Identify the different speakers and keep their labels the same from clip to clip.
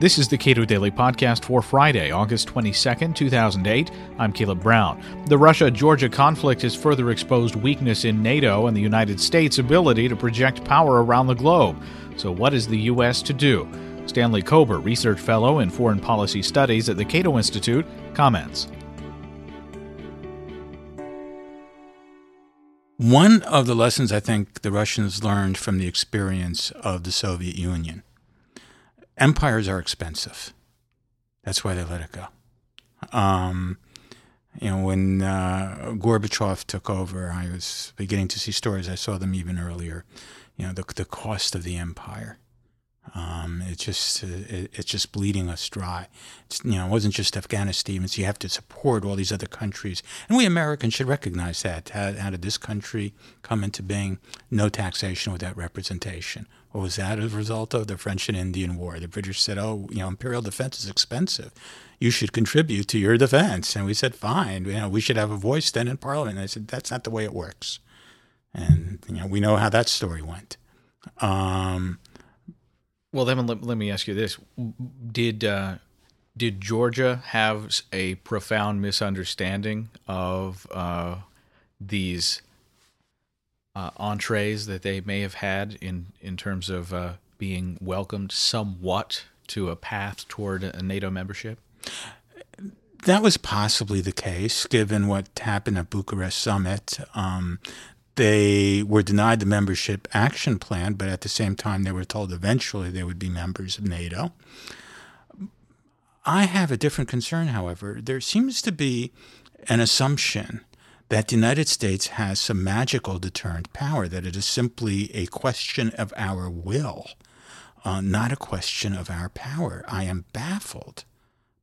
Speaker 1: This is the Cato Daily Podcast for Friday, August 22nd, 2008. I'm Caleb Brown. The Russia Georgia conflict has further exposed weakness in NATO and the United States' ability to project power around the globe. So, what is the U.S. to do? Stanley Kober, Research Fellow in Foreign Policy Studies at the Cato Institute, comments.
Speaker 2: One of the lessons I think the Russians learned from the experience of the Soviet Union empires are expensive. That's why they let it go. Um, you know, when uh, Gorbachev took over, I was beginning to see stories. I saw them even earlier. You know, the the cost of the empire. Um, it's just it, it's just bleeding us dry. It's, you know, it wasn't just Afghanistan. It's you have to support all these other countries, and we Americans should recognize that. How, how did this country come into being? No taxation without representation. What was that a result of the French and Indian War? The British said, "Oh, you know, imperial defense is expensive. You should contribute to your defense." And we said, "Fine. You know, we should have a voice then in Parliament." And I said, "That's not the way it works." And you know, we know how that story went. Um,
Speaker 1: well, then let, let me ask you this: Did uh, did Georgia have a profound misunderstanding of uh, these uh, entrees that they may have had in in terms of uh, being welcomed somewhat to a path toward a NATO membership?
Speaker 2: That was possibly the case, given what happened at Bucharest summit. Um, they were denied the membership action plan, but at the same time, they were told eventually they would be members of NATO. I have a different concern, however. There seems to be an assumption that the United States has some magical deterrent power, that it is simply a question of our will, uh, not a question of our power. I am baffled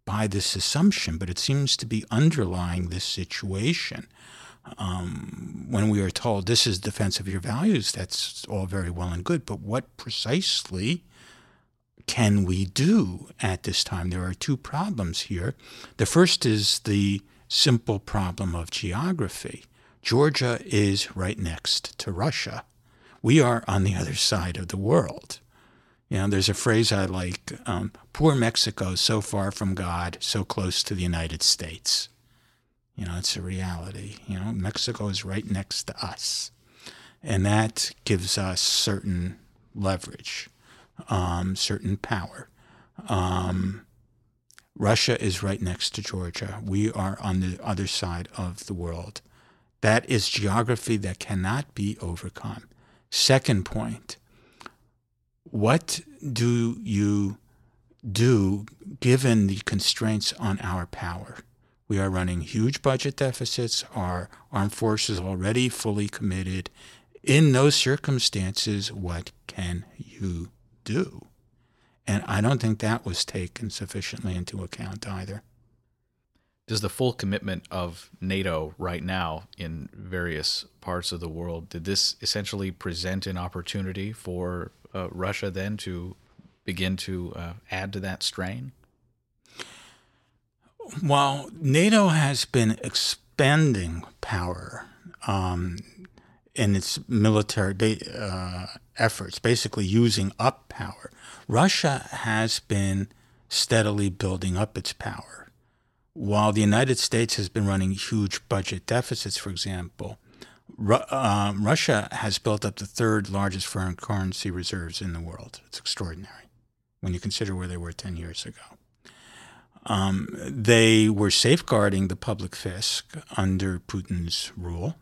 Speaker 2: by this assumption, but it seems to be underlying this situation um, when we are told this is defense of your values, that's all very well and good. But what precisely can we do at this time? There are two problems here. The first is the simple problem of geography. Georgia is right next to Russia. We are on the other side of the world. You know, there's a phrase I like um, poor Mexico, so far from God, so close to the United States. You know, it's a reality. You know, Mexico is right next to us. And that gives us certain leverage, um, certain power. Um, Russia is right next to Georgia. We are on the other side of the world. That is geography that cannot be overcome. Second point what do you do given the constraints on our power? We are running huge budget deficits. Our armed forces already fully committed. In those circumstances, what can you do? And I don't think that was taken sufficiently into account either.
Speaker 1: Does the full commitment of NATO right now in various parts of the world, did this essentially present an opportunity for uh, Russia then to begin to uh, add to that strain?
Speaker 2: While NATO has been expanding power um, in its military ba- uh, efforts, basically using up power, Russia has been steadily building up its power. While the United States has been running huge budget deficits, for example, Ru- uh, Russia has built up the third largest foreign currency reserves in the world. It's extraordinary when you consider where they were 10 years ago. Um, they were safeguarding the public fisc under Putin's rule,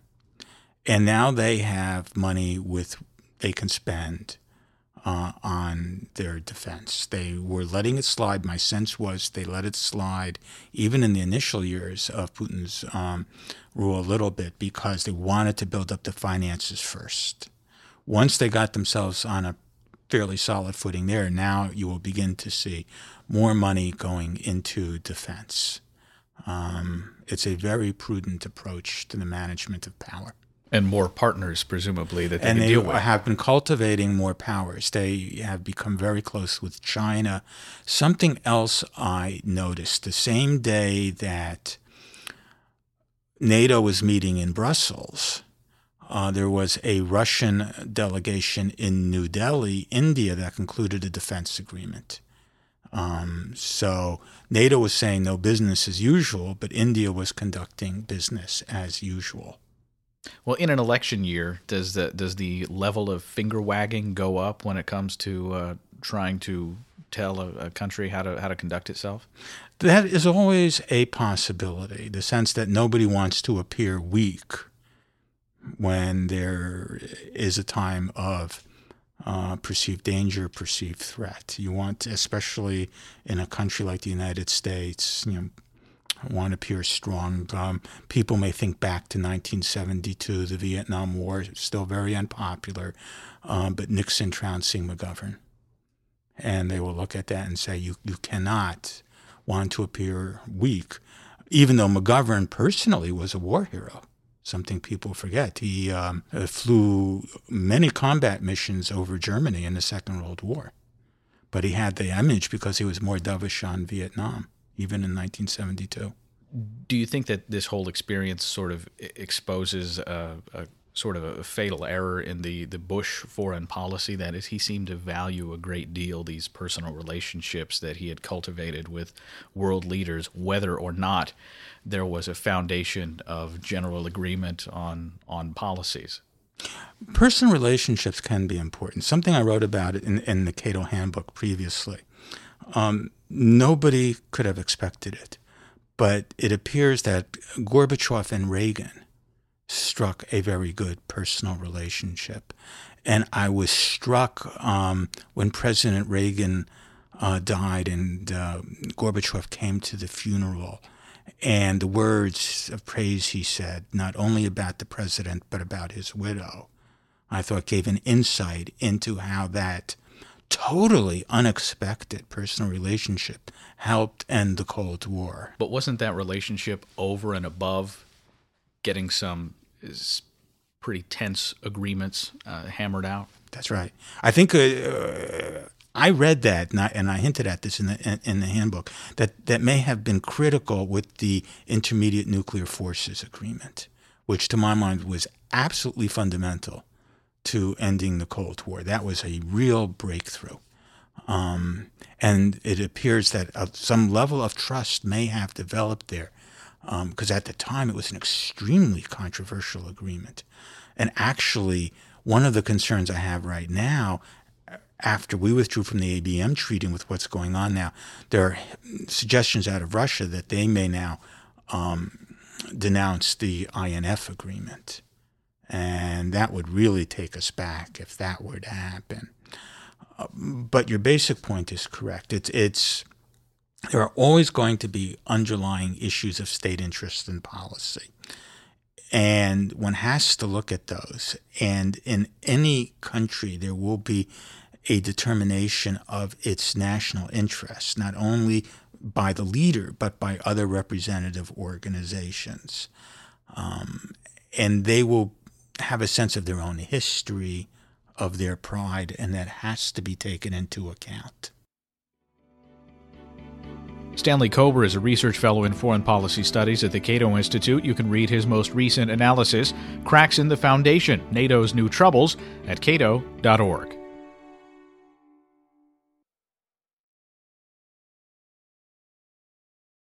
Speaker 2: and now they have money with they can spend uh, on their defense. They were letting it slide. My sense was they let it slide even in the initial years of Putin's um, rule a little bit because they wanted to build up the finances first. Once they got themselves on a fairly solid footing there. Now you will begin to see more money going into defense. Um, it's a very prudent approach to the management of power.
Speaker 1: And more partners, presumably, that they
Speaker 2: and
Speaker 1: can
Speaker 2: they
Speaker 1: deal with.
Speaker 2: have been cultivating more powers. They have become very close with China. Something else I noticed the same day that NATO was meeting in Brussels, uh, there was a Russian delegation in New Delhi, India, that concluded a defense agreement. Um, so NATO was saying no business as usual, but India was conducting business as usual.
Speaker 1: Well, in an election year, does the does the level of finger wagging go up when it comes to uh, trying to tell a, a, country how to how to conduct itself?
Speaker 2: That is always a possibility. The sense that nobody wants to appear weak when there is a time of uh, perceived danger, perceived threat. You want, especially in a country like the United States, you know, want to appear strong. Um, people may think back to 1972, the Vietnam War, still very unpopular, um, but Nixon trouncing McGovern. And they will look at that and say, you, you cannot want to appear weak, even though McGovern personally was a war hero. Something people forget. He um, uh, flew many combat missions over Germany in the Second World War, but he had the image because he was more dovish on Vietnam even in 1972.
Speaker 1: Do you think that this whole experience sort of exposes a, a sort of a fatal error in the, the Bush foreign policy? That is, he seemed to value a great deal these personal relationships that he had cultivated with world leaders, whether or not there was a foundation of general agreement on on policies.
Speaker 2: Personal relationships can be important. Something I wrote about in, in the Cato Handbook previously. Um, nobody could have expected it, but it appears that Gorbachev and Reagan struck a very good personal relationship. And I was struck um, when President Reagan uh, died and uh, Gorbachev came to the funeral. And the words of praise he said, not only about the president, but about his widow, I thought gave an insight into how that totally unexpected personal relationship helped end the Cold War.
Speaker 1: But wasn't that relationship over and above getting some pretty tense agreements uh, hammered out?
Speaker 2: That's right. I think uh, I read that, and I, and I, hinted at this in the in the handbook that that may have been critical with the Intermediate Nuclear Forces Agreement, which to my mind was absolutely fundamental to ending the Cold War. That was a real breakthrough. Um, and it appears that uh, some level of trust may have developed there because um, at the time it was an extremely controversial agreement. And actually, one of the concerns I have right now, after we withdrew from the ABM treaty and with what's going on now, there are suggestions out of Russia that they may now um, denounce the INF agreement. And that would really take us back if that were to happen. Uh, but your basic point is correct. It's, it's, there are always going to be underlying issues of state interest and policy. And one has to look at those. And in any country, there will be a determination of its national interests, not only by the leader, but by other representative organizations. Um, and they will have a sense of their own history, of their pride, and that has to be taken into account.
Speaker 1: Stanley Kober is a research fellow in foreign policy studies at the Cato Institute. You can read his most recent analysis, Cracks in the Foundation NATO's New Troubles, at cato.org.